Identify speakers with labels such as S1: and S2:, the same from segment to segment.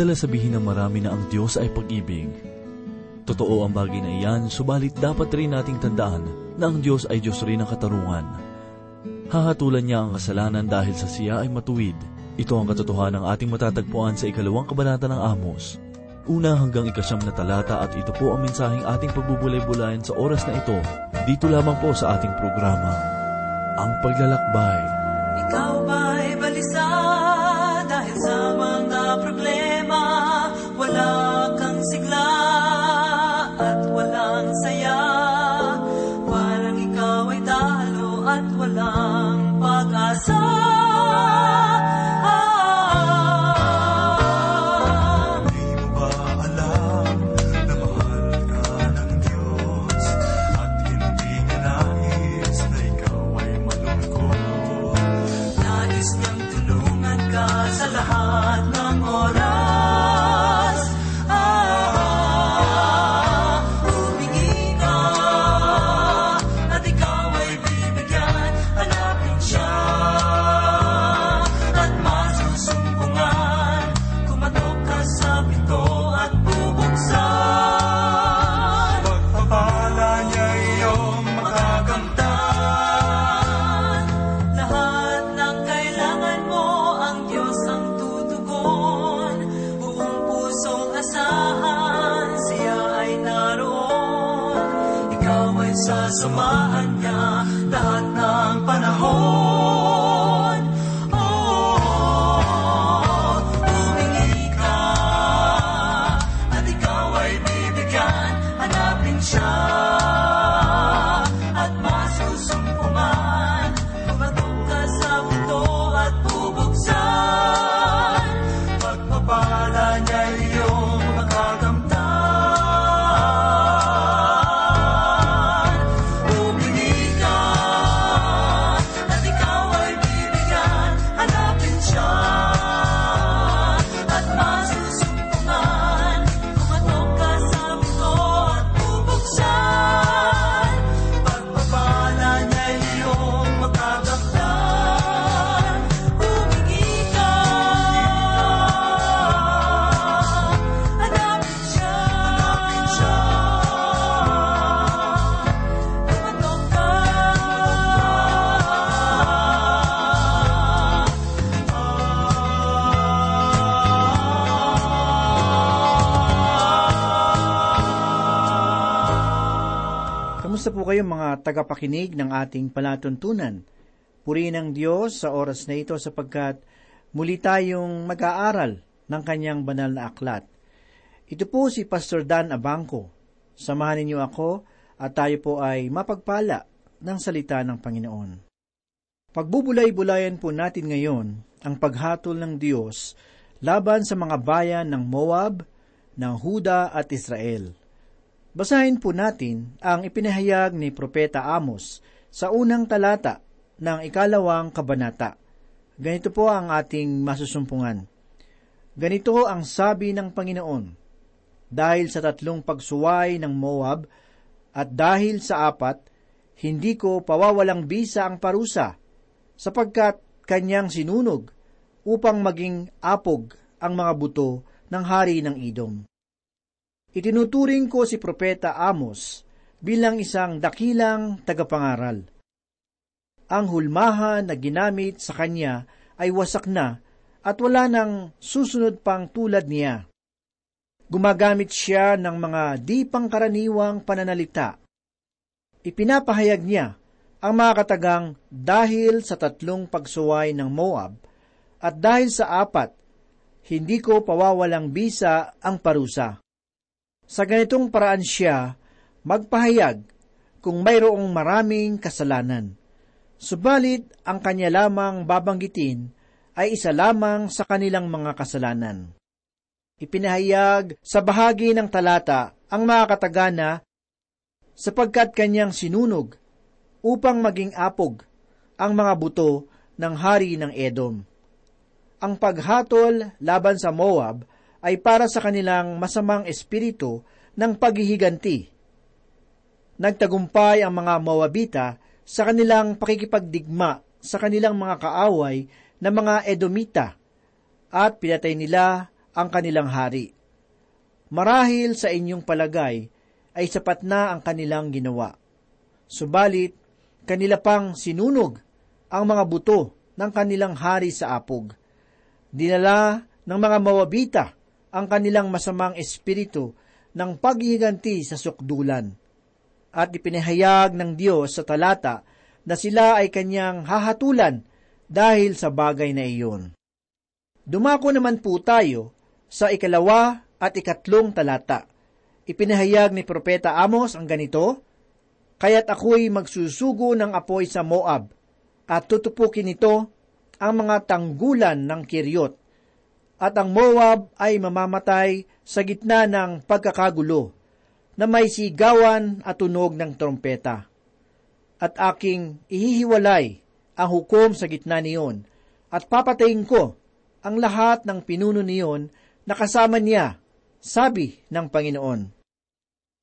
S1: Madalas sabihin ng marami na ang Diyos ay pag-ibig. Totoo ang bagay na iyan, subalit dapat rin nating tandaan na ang Diyos ay Diyos rin ng katarungan. Hahatulan niya ang kasalanan dahil sa siya ay matuwid. Ito ang katotohanan ng ating matatagpuan sa ikalawang kabanata ng Amos. Una hanggang ikasyam na talata at ito po ang mensaheng ating pagbubulay-bulayan sa oras na ito. Dito lamang po sa ating programa, Ang Paglalakbay.
S2: Ikaw ba'y balisa dahil sa
S3: Kamusta po kayo mga tagapakinig ng ating palatuntunan? Purihin ang Diyos sa oras na ito sapagkat muli tayong mag-aaral ng kanyang banal na aklat. Ito po si Pastor Dan Abangco. Samahan ninyo ako at tayo po ay mapagpala ng salita ng Panginoon. Pagbubulay-bulayan po natin ngayon ang paghatol ng Diyos laban sa mga bayan ng Moab, ng Huda at Israel. Basahin po natin ang ipinahayag ni Propeta Amos sa unang talata ng ikalawang kabanata. Ganito po ang ating masusumpungan. Ganito ang sabi ng Panginoon, dahil sa tatlong pagsuway ng Moab at dahil sa apat, hindi ko pawawalang bisa ang parusa, sapagkat kanyang sinunog upang maging apog ang mga buto ng hari ng Idom. Itinuturing ko si Propeta Amos bilang isang dakilang tagapangaral. Ang hulmahan na ginamit sa kanya ay wasak na at wala nang susunod pang tulad niya. Gumagamit siya ng mga di pangkaraniwang pananalita. Ipinapahayag niya ang mga katagang dahil sa tatlong pagsuway ng Moab at dahil sa apat, hindi ko pawawalang bisa ang parusa. Sa ganitong paraan siya magpahayag kung mayroong maraming kasalanan. Subalit ang kanya lamang babanggitin ay isa lamang sa kanilang mga kasalanan. Ipinahayag sa bahagi ng talata ang mga katagana sapagkat kanyang sinunog upang maging apog ang mga buto ng hari ng Edom. Ang paghatol laban sa Moab ay para sa kanilang masamang espiritu ng paghihiganti. Nagtagumpay ang mga Moabita sa kanilang pakikipagdigma sa kanilang mga kaaway na mga Edomita at pinatay nila ang kanilang hari. Marahil sa inyong palagay ay sapat na ang kanilang ginawa. Subalit, kanila pang sinunog ang mga buto ng kanilang hari sa apog. Dinala ng mga mawabita ang kanilang masamang espiritu ng paghihiganti sa sukdulan. At ipinahayag ng Diyos sa talata na sila ay kanyang hahatulan dahil sa bagay na iyon. Dumako naman po tayo sa ikalawa at ikatlong talata. Ipinahayag ni Propeta Amos ang ganito, Kaya't ako'y magsusugo ng apoy sa Moab, at tutupukin nito ang mga tanggulan ng Kiryot, at ang Moab ay mamamatay sa gitna ng pagkakagulo, na may sigawan at tunog ng trompeta. At aking ihihiwalay ang hukom sa gitna niyon, at papatayin ko ang lahat ng pinuno niyon na kasama niya, sabi ng Panginoon.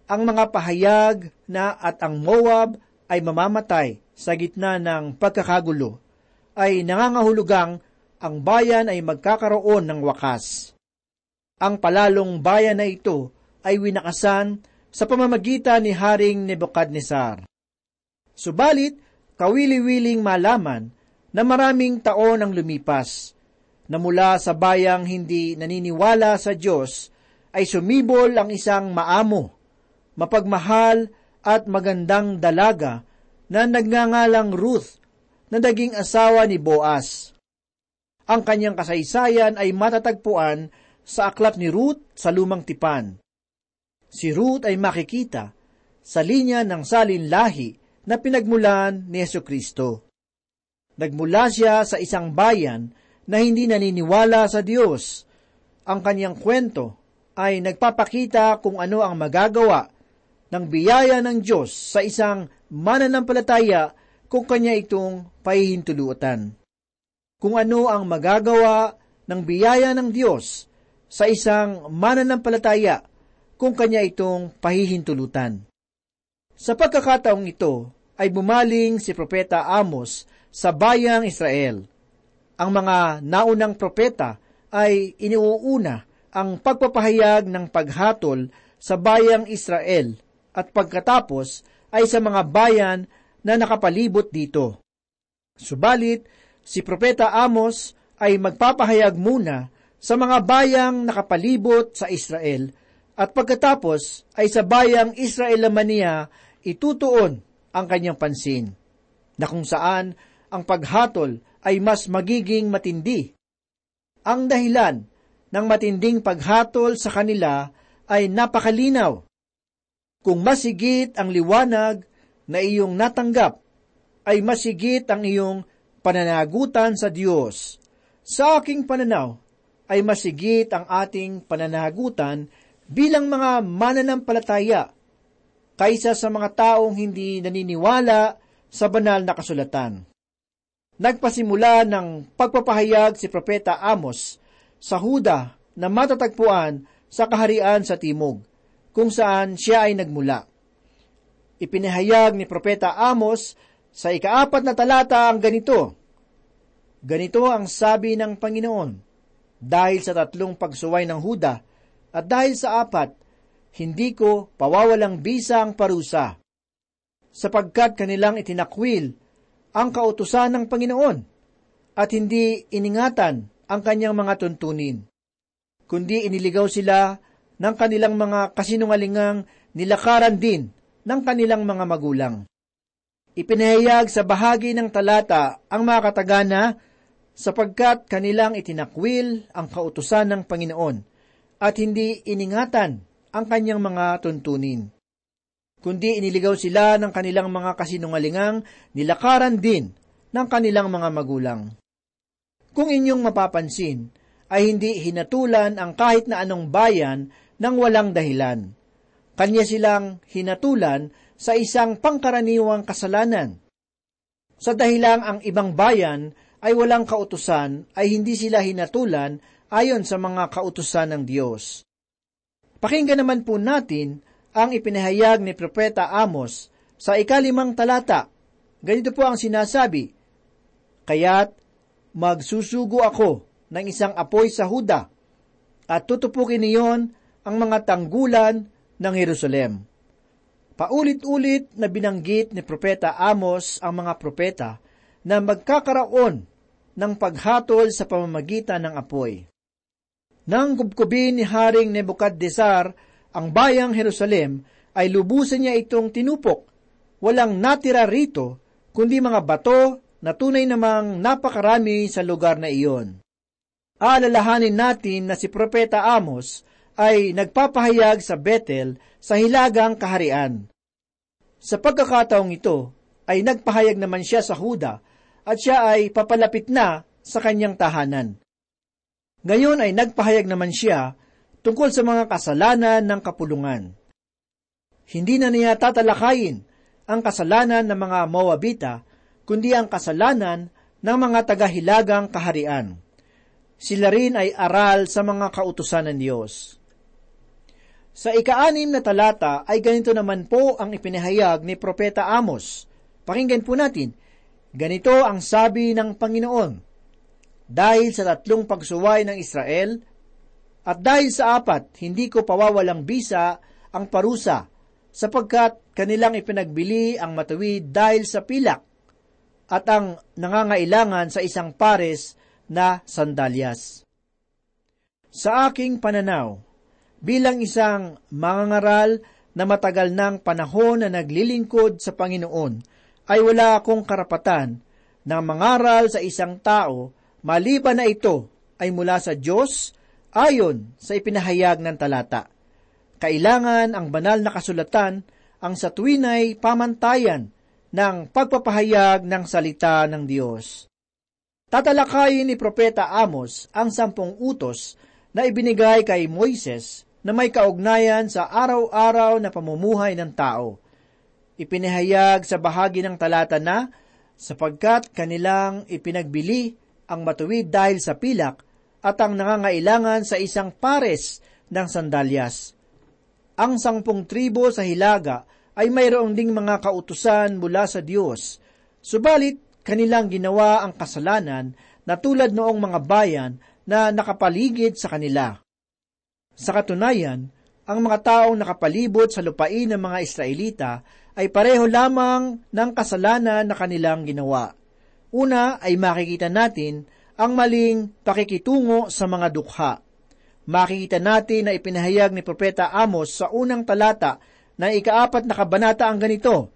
S3: Ang mga pahayag na at ang Moab ay mamamatay sa gitna ng pagkakagulo ay nangangahulugang ang bayan ay magkakaroon ng wakas. Ang palalong bayan na ito ay winakasan sa pamamagitan ni Haring Nebuchadnezzar. Subalit, kawili-wiling malaman na maraming taon ang lumipas, na mula sa bayang hindi naniniwala sa Diyos ay sumibol ang isang maamo, mapagmahal at magandang dalaga na nagngangalang Ruth na naging asawa ni Boaz. Ang kanyang kasaysayan ay matatagpuan sa aklat ni Ruth sa lumang tipan. Si Ruth ay makikita sa linya ng salin lahi na pinagmulan ni Yesu Kristo. Nagmula siya sa isang bayan na hindi naniniwala sa Diyos. Ang kanyang kwento ay nagpapakita kung ano ang magagawa ng biyaya ng Diyos sa isang mananampalataya kung kanya itong pahihintulutan. Kung ano ang magagawa ng biyaya ng Diyos sa isang mananampalataya kung kanya itong pahihintulutan. Sa pagkakataong ito ay bumaling si Propeta Amos sa bayang Israel. Ang mga naunang propeta ay iniuuna ang pagpapahayag ng paghatol sa bayang Israel at pagkatapos ay sa mga bayan na nakapalibot dito. Subalit, si Propeta Amos ay magpapahayag muna sa mga bayang nakapalibot sa Israel at pagkatapos ay sa bayang Israel naman niya itutuon ang kanyang pansin, na kung saan ang paghatol ay mas magiging matindi. Ang dahilan ng matinding paghatol sa kanila ay napakalinaw. Kung masigit ang liwanag na iyong natanggap, ay masigit ang iyong pananagutan sa Diyos. Sa aking pananaw, ay masigit ang ating pananagutan bilang mga mananampalataya kaysa sa mga taong hindi naniniwala sa banal na kasulatan. Nagpasimula ng pagpapahayag si Propeta Amos sa Huda na matatagpuan sa kaharian sa Timog, kung saan siya ay nagmula. Ipinahayag ni Propeta Amos sa ikaapat na talata ang ganito, Ganito ang sabi ng Panginoon, dahil sa tatlong pagsuway ng Huda at dahil sa apat, hindi ko pawawalang bisa ang parusa, sapagkat kanilang itinakwil ang kautusan ng Panginoon at hindi iningatan ang kanyang mga tuntunin, kundi iniligaw sila ng kanilang mga kasinungalingang nilakaran din ng kanilang mga magulang. Ipinahayag sa bahagi ng talata ang mga katagana sapagkat kanilang itinakwil ang kautusan ng Panginoon at hindi iningatan ang kanyang mga tuntunin. Kundi iniligaw sila ng kanilang mga kasinungalingang nilakaran din ng kanilang mga magulang. Kung inyong mapapansin, ay hindi hinatulan ang kahit na anong bayan ng walang dahilan. Kanya silang hinatulan sa isang pangkaraniwang kasalanan. Sa dahilang ang ibang bayan ay walang kautusan, ay hindi sila hinatulan ayon sa mga kautusan ng Diyos. Pakinggan naman po natin ang ipinahayag ni Propeta Amos sa ikalimang talata. Ganito po ang sinasabi, Kaya't magsusugo ako ng isang apoy sa Huda at tutupukin niyon ang mga tanggulan ng Jerusalem. Paulit-ulit na binanggit ni Propeta Amos ang mga propeta na magkakaroon ng paghatol sa pamamagitan ng apoy. Nang gubkubin ni Haring Nebukadnesar ang bayang Jerusalem, ay lubusan niya itong tinupok. Walang natira rito, kundi mga bato na tunay namang napakarami sa lugar na iyon. Aalalahanin natin na si Propeta Amos ay nagpapahayag sa Bethel sa hilagang kaharian. Sa pagkakataong ito, ay nagpahayag naman siya sa Huda at siya ay papalapit na sa kanyang tahanan. Ngayon ay nagpahayag naman siya tungkol sa mga kasalanan ng kapulungan. Hindi na niya tatalakayin ang kasalanan ng mga Moabita, kundi ang kasalanan ng mga tagahilagang kaharian. Sila rin ay aral sa mga kautusan ng Diyos. Sa ikaanim na talata ay ganito naman po ang ipinahayag ni Propeta Amos. Pakinggan po natin, ganito ang sabi ng Panginoon, Dahil sa tatlong pagsuway ng Israel, at dahil sa apat, hindi ko pawawalang bisa ang parusa, sapagkat kanilang ipinagbili ang matuwid dahil sa pilak, at ang nangangailangan sa isang pares na sandalyas. Sa aking pananaw, bilang isang mangangaral na matagal ng panahon na naglilingkod sa Panginoon, ay wala akong karapatan na mangaral sa isang tao maliban na ito ay mula sa Diyos ayon sa ipinahayag ng talata. Kailangan ang banal na kasulatan ang sa tuwinay pamantayan ng pagpapahayag ng salita ng Diyos. Tatalakayin ni Propeta Amos ang sampung utos na ibinigay kay Moises na may kaugnayan sa araw-araw na pamumuhay ng tao. Ipinahayag sa bahagi ng talata na, sapagkat kanilang ipinagbili ang matuwid dahil sa pilak at ang nangangailangan sa isang pares ng sandalyas. Ang sangpong tribo sa Hilaga ay mayroong ding mga kautusan mula sa Diyos, subalit kanilang ginawa ang kasalanan na tulad noong mga bayan na nakapaligid sa kanila. Sa katunayan, ang mga taong nakapalibot sa lupain ng mga Israelita ay pareho lamang ng kasalanan na kanilang ginawa. Una ay makikita natin ang maling pakikitungo sa mga dukha. Makikita natin na ipinahayag ni Propeta Amos sa unang talata na ikaapat na kabanata ang ganito,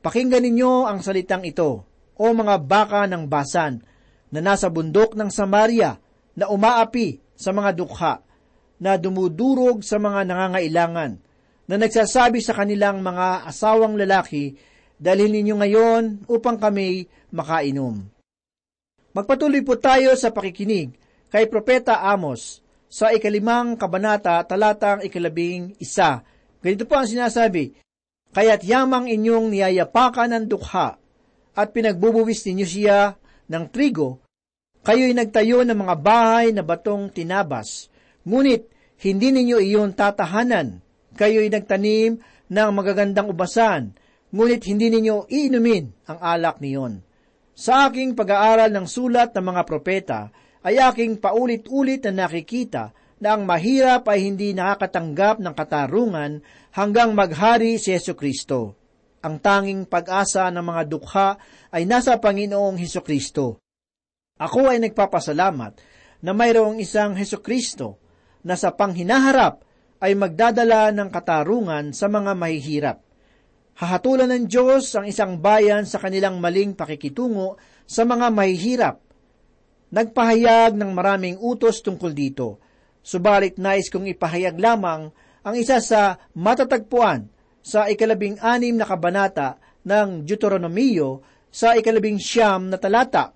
S3: Pakinggan ninyo ang salitang ito, o mga baka ng basan, na nasa bundok ng Samaria, na umaapi sa mga dukha, na dumudurog sa mga nangangailangan, na nagsasabi sa kanilang mga asawang lalaki, dalhin ninyo ngayon upang kami makainom. Magpatuloy po tayo sa pakikinig kay Propeta Amos sa ikalimang kabanata talatang ikalabing isa. Ganito po ang sinasabi, Kaya't yamang inyong niyayapakan ng dukha at pinagbubuwis ninyo siya ng trigo, kayo'y nagtayo ng mga bahay na batong tinabas, Ngunit hindi ninyo iyon tatahanan. Kayo'y nagtanim ng magagandang ubasan, ngunit hindi ninyo iinumin ang alak niyon. Sa aking pag-aaral ng sulat ng mga propeta, ay aking paulit-ulit na nakikita na ang mahirap ay hindi nakakatanggap ng katarungan hanggang maghari si Yesu Kristo. Ang tanging pag-asa ng mga dukha ay nasa Panginoong Heso Kristo. Ako ay nagpapasalamat na mayroong isang Heso Kristo na sa panghinaharap ay magdadala ng katarungan sa mga mahihirap. Hahatulan ng Diyos ang isang bayan sa kanilang maling pakikitungo sa mga mahihirap. Nagpahayag ng maraming utos tungkol dito, subalit nais kong ipahayag lamang ang isa sa matatagpuan sa ikalabing anim na kabanata ng Deuteronomio sa ikalabing siyam na talata.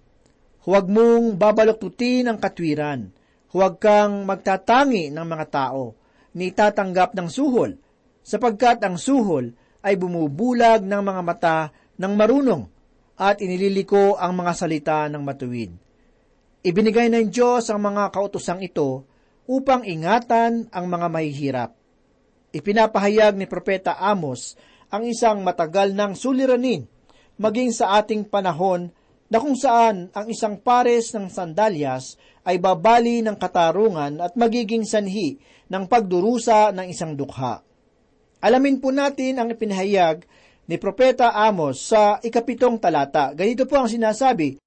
S3: Huwag mong babaloktutin ang katwiran Huwag kang magtatangi ng mga tao, ni tatanggap ng suhol, sapagkat ang suhol ay bumubulag ng mga mata ng marunong at inililiko ang mga salita ng matuwid. Ibinigay ng Diyos ang mga kautosang ito upang ingatan ang mga mahihirap. Ipinapahayag ni Propeta Amos ang isang matagal ng suliranin maging sa ating panahon na kung saan ang isang pares ng sandalyas ay babali ng katarungan at magiging sanhi ng pagdurusa ng isang dukha. Alamin po natin ang ipinahayag ni Propeta Amos sa ikapitong talata. Ganito po ang sinasabi,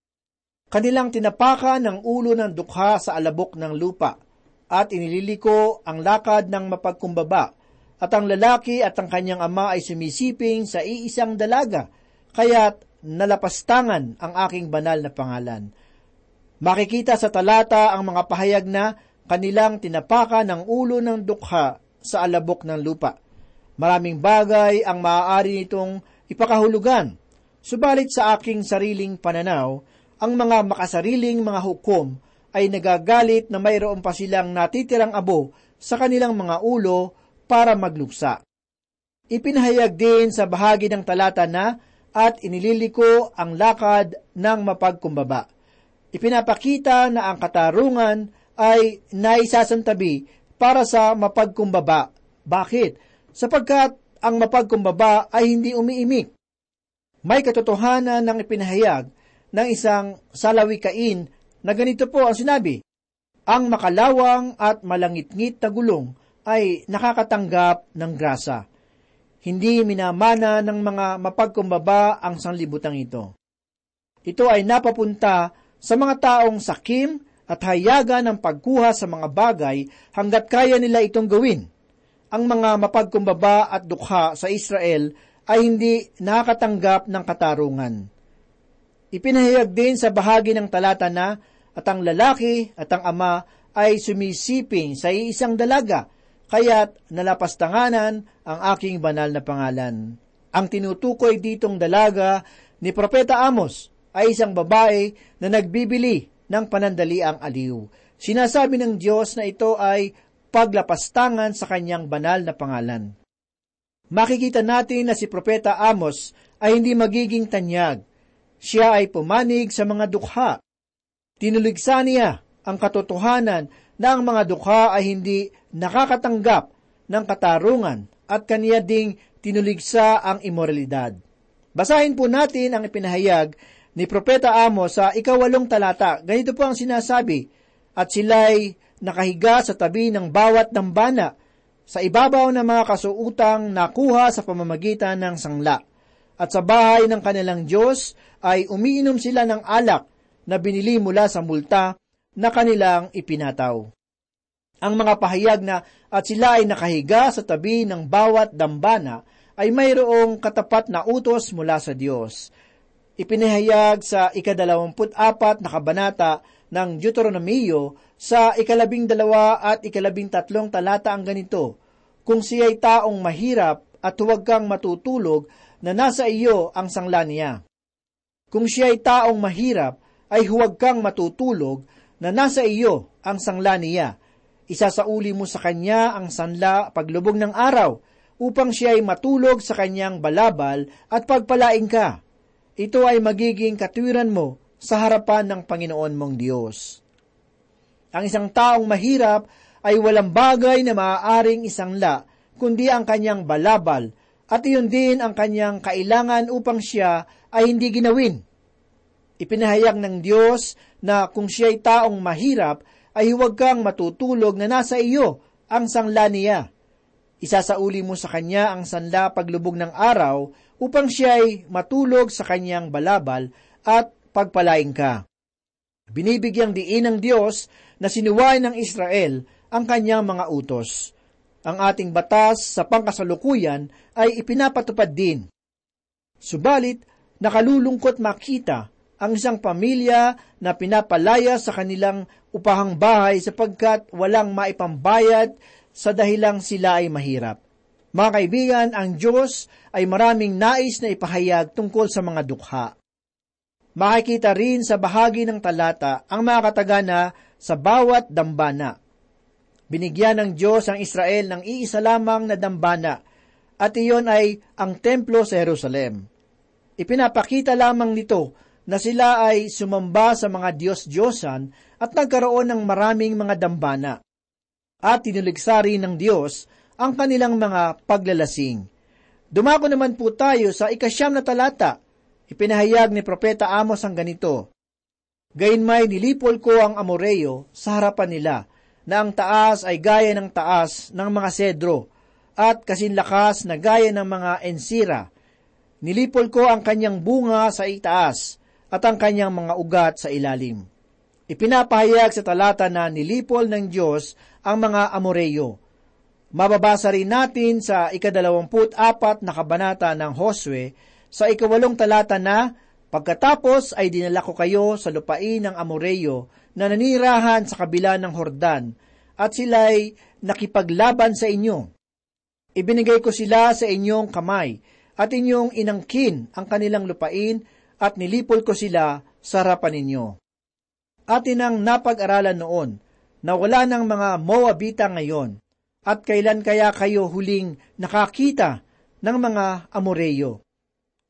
S3: Kanilang tinapaka ng ulo ng dukha sa alabok ng lupa, at inililiko ang lakad ng mapagkumbaba, at ang lalaki at ang kanyang ama ay sumisiping sa iisang dalaga, kaya't nalapastangan ang aking banal na pangalan. Makikita sa talata ang mga pahayag na kanilang tinapaka ng ulo ng dukha sa alabok ng lupa. Maraming bagay ang maaari nitong ipakahulugan. Subalit sa aking sariling pananaw, ang mga makasariling mga hukom ay nagagalit na mayroon pa silang natitirang abo sa kanilang mga ulo para magluksa. Ipinahayag din sa bahagi ng talata na at inililiko ang lakad ng mapagkumbaba. Ipinapakita na ang katarungan ay naisasantabi para sa mapagkumbaba. Bakit? Sapagkat ang mapagkumbaba ay hindi umiimik. May katotohanan ng ipinahayag ng isang salawikain na ganito po ang sinabi, ang makalawang at malangitngit na gulong ay nakakatanggap ng grasa. Hindi minamana ng mga mapagkumbaba ang sanglibutang ito. Ito ay napapunta sa mga taong sakim at hayaga ng pagkuha sa mga bagay hanggat kaya nila itong gawin. Ang mga mapagkumbaba at dukha sa Israel ay hindi nakakatanggap ng katarungan. Ipinahayag din sa bahagi ng talata na at ang lalaki at ang ama ay sumisiping sa iisang dalaga, kaya't nalapastanganan ang aking banal na pangalan. Ang tinutukoy ditong dalaga ni Propeta Amos ay isang babae na nagbibili ng panandaliang aliw. Sinasabi ng Diyos na ito ay paglapastangan sa kanyang banal na pangalan. Makikita natin na si Propeta Amos ay hindi magiging tanyag. Siya ay pumanig sa mga dukha. Tinuligsa niya ang katotohanan na ang mga dukha ay hindi nakakatanggap ng katarungan at kaniya ding tinuligsa ang imoralidad. Basahin po natin ang ipinahayag ni Propeta Amos sa ikawalong talata. Ganito po ang sinasabi, At sila'y nakahiga sa tabi ng bawat dambana, sa ibabaw ng mga kasuutang nakuha sa pamamagitan ng sangla. At sa bahay ng kanilang Diyos ay umiinom sila ng alak na binili mula sa multa na kanilang ipinataw. Ang mga pahayag na at sila ay nakahiga sa tabi ng bawat dambana ay mayroong katapat na utos mula sa Diyos. Ipinahayag sa ikadalawamput apat na kabanata ng Deuteronomio sa ikalabing dalawa at ikalabing tatlong talata ang ganito, Kung siya'y taong mahirap at huwag kang matutulog na nasa iyo ang sangla niya. Kung siya'y taong mahirap ay huwag kang matutulog na nasa iyo ang sangla niya. Isasauli mo sa kanya ang sanla paglubog ng araw upang siya ay matulog sa kanyang balabal at pagpalain ka. Ito ay magiging katwiran mo sa harapan ng Panginoon mong Diyos. Ang isang taong mahirap ay walang bagay na maaaring isangla, kundi ang kanyang balabal, at iyon din ang kanyang kailangan upang siya ay hindi ginawin. Ipinahayag ng Diyos na kung siya'y taong mahirap, ay huwag kang matutulog na nasa iyo ang sangla niya. Isasauli mo sa kanya ang sanla paglubog ng araw upang siya'y matulog sa kanyang balabal at pagpalain ka. Binibigyang diin ng Diyos na sinuway ng Israel ang kanyang mga utos. Ang ating batas sa pangkasalukuyan ay ipinapatupad din. Subalit, nakalulungkot makita ang isang pamilya na pinapalaya sa kanilang upahang bahay sapagkat walang maipambayad sa dahilang sila ay mahirap. Mga kaibigan, ang Diyos ay maraming nais na ipahayag tungkol sa mga dukha. Makikita rin sa bahagi ng talata ang mga katagana sa bawat dambana. Binigyan ng Diyos ang Israel ng iisa lamang na dambana at iyon ay ang templo sa Jerusalem. Ipinapakita lamang nito na sila ay sumamba sa mga Diyos-Diyosan at nagkaroon ng maraming mga dambana. At tinuligsa rin ng Diyos ang kanilang mga paglalasing. Dumako naman po tayo sa ikasyam na talata ipinahayag ni Propeta Amos ang ganito, Gayunmay nilipol ko ang Amoreo sa harapan nila, na ang taas ay gaya ng taas ng mga sedro, at kasinlakas na gaya ng mga ensira. Nilipol ko ang kanyang bunga sa itaas, at ang kanyang mga ugat sa ilalim. Ipinapahayag sa talata na nilipol ng Diyos ang mga Amoreo. Mababasa rin natin sa ikadalawamput apat na kabanata ng Josue sa ikawalong talata na Pagkatapos ay dinala ko kayo sa lupain ng Amoreo na nanirahan sa kabila ng Hordan at sila'y nakipaglaban sa inyo. Ibinigay ko sila sa inyong kamay at inyong inangkin ang kanilang lupain at nilipol ko sila sa harapan ninyo. Atin ang napag-aralan noon na wala ng mga Moabita ngayon at kailan kaya kayo huling nakakita ng mga Amoreo.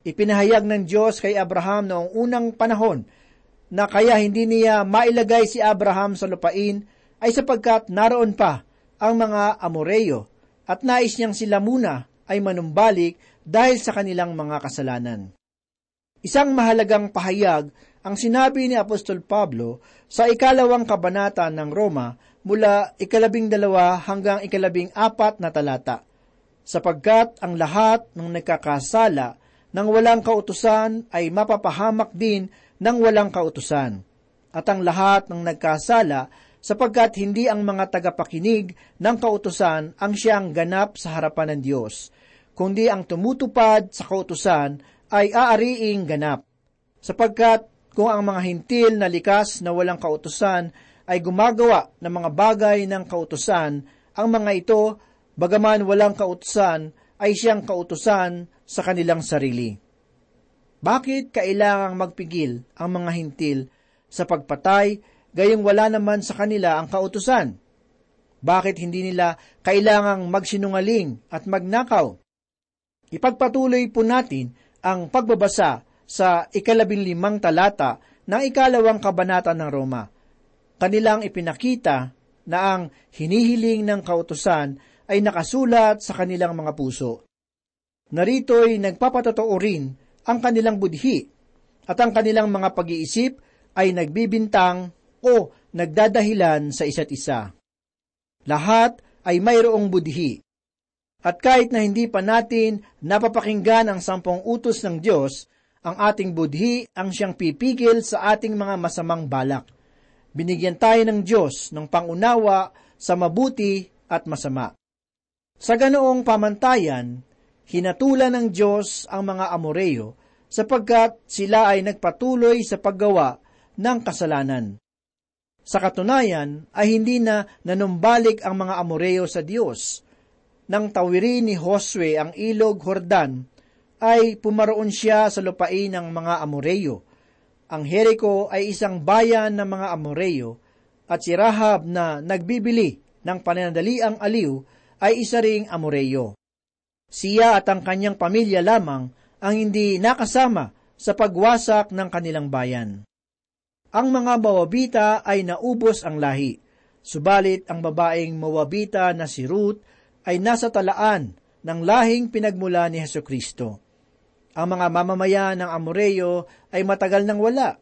S3: Ipinahayag ng Diyos kay Abraham noong unang panahon na kaya hindi niya mailagay si Abraham sa lupain ay sapagkat naroon pa ang mga Amoreo at nais niyang sila muna ay manumbalik dahil sa kanilang mga kasalanan. Isang mahalagang pahayag ang sinabi ni Apostol Pablo sa ikalawang kabanata ng Roma mula ikalabing dalawa hanggang ikalabing apat na talata, sapagkat ang lahat ng nagkakasala ng walang kautusan ay mapapahamak din ng walang kautusan. At ang lahat ng nagkasala sapagkat hindi ang mga tagapakinig ng kautusan ang siyang ganap sa harapan ng Diyos, kundi ang tumutupad sa kautusan ay aariing ganap. Sapagkat kung ang mga hintil na likas na walang kautusan ay gumagawa ng mga bagay ng kautusan, ang mga ito, bagaman walang kautusan, ay siyang kautusan sa kanilang sarili. Bakit kailangang magpigil ang mga hintil sa pagpatay gayong wala naman sa kanila ang kautusan? Bakit hindi nila kailangang magsinungaling at magnakaw? Ipagpatuloy po natin ang pagbabasa sa ikalabing limang talata ng ikalawang kabanata ng Roma. Kanilang ipinakita na ang hinihiling ng kautusan ay nakasulat sa kanilang mga puso. Narito'y nagpapatotoo rin ang kanilang budhi at ang kanilang mga pag-iisip ay nagbibintang o nagdadahilan sa isa't isa. Lahat ay mayroong budhi. At kahit na hindi pa natin napapakinggan ang sampung utos ng Diyos, ang ating budhi ang siyang pipigil sa ating mga masamang balak. Binigyan tayo ng Diyos ng pangunawa sa mabuti at masama. Sa ganoong pamantayan, hinatulan ng Diyos ang mga Amoreo sapagkat sila ay nagpatuloy sa paggawa ng kasalanan. Sa katunayan ay hindi na nanumbalik ang mga Amoreo sa Diyos. Nang tawirin ni Josue ang ilog Hordan, ay pumaroon siya sa lupain ng mga Amoreo. Ang Jericho ay isang bayan ng mga Amoreo at si Rahab na nagbibili ng pananadaliang aliw ay isa ring Amoreo. Siya at ang kanyang pamilya lamang ang hindi nakasama sa pagwasak ng kanilang bayan. Ang mga Mawabita ay naubos ang lahi, subalit ang babaeng Mawabita na si Ruth ay nasa talaan ng lahing pinagmula ni Heso Kristo. Ang mga mamamayan ng Amoreo ay matagal nang wala,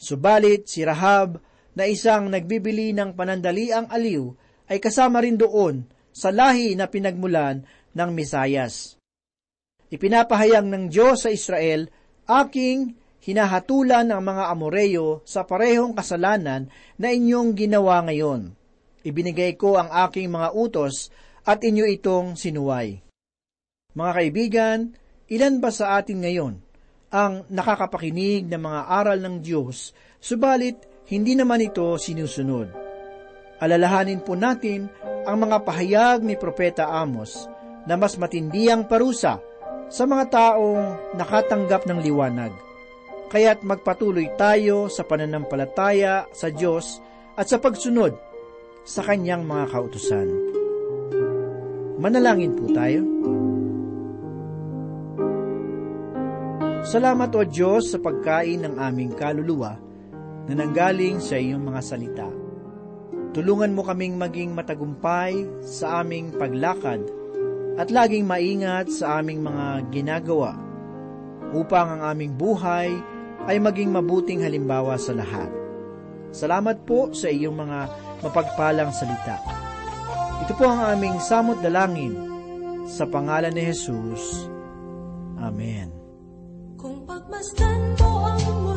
S3: subalit si Rahab na isang nagbibili ng panandaliang aliw ay kasama rin doon sa lahi na pinagmulan ng Misayas. Ipinapahayag ng Diyos sa Israel, aking hinahatulan ng mga Amoreo sa parehong kasalanan na inyong ginawa ngayon. Ibinigay ko ang aking mga utos at inyo itong sinuway. Mga kaibigan, ilan ba sa atin ngayon ang nakakapakinig ng mga aral ng Diyos, subalit hindi naman ito sinusunod? Alalahanin po natin ang mga pahayag ni Propeta Amos na mas matindi ang parusa sa mga taong nakatanggap ng liwanag. Kaya't magpatuloy tayo sa pananampalataya sa Diyos at sa pagsunod sa Kanyang mga kautusan. Manalangin po tayo. Salamat o Diyos sa pagkain ng aming kaluluwa na nanggaling sa iyong mga salita. Tulungan mo kaming maging matagumpay sa aming paglakad at laging maingat sa aming mga ginagawa upang ang aming buhay ay maging mabuting halimbawa sa lahat. Salamat po sa iyong mga mapagpalang salita. Ito po ang aming samot dalangin sa pangalan ni Jesus. Amen.
S2: Kung pagmasdan mo ang mundo,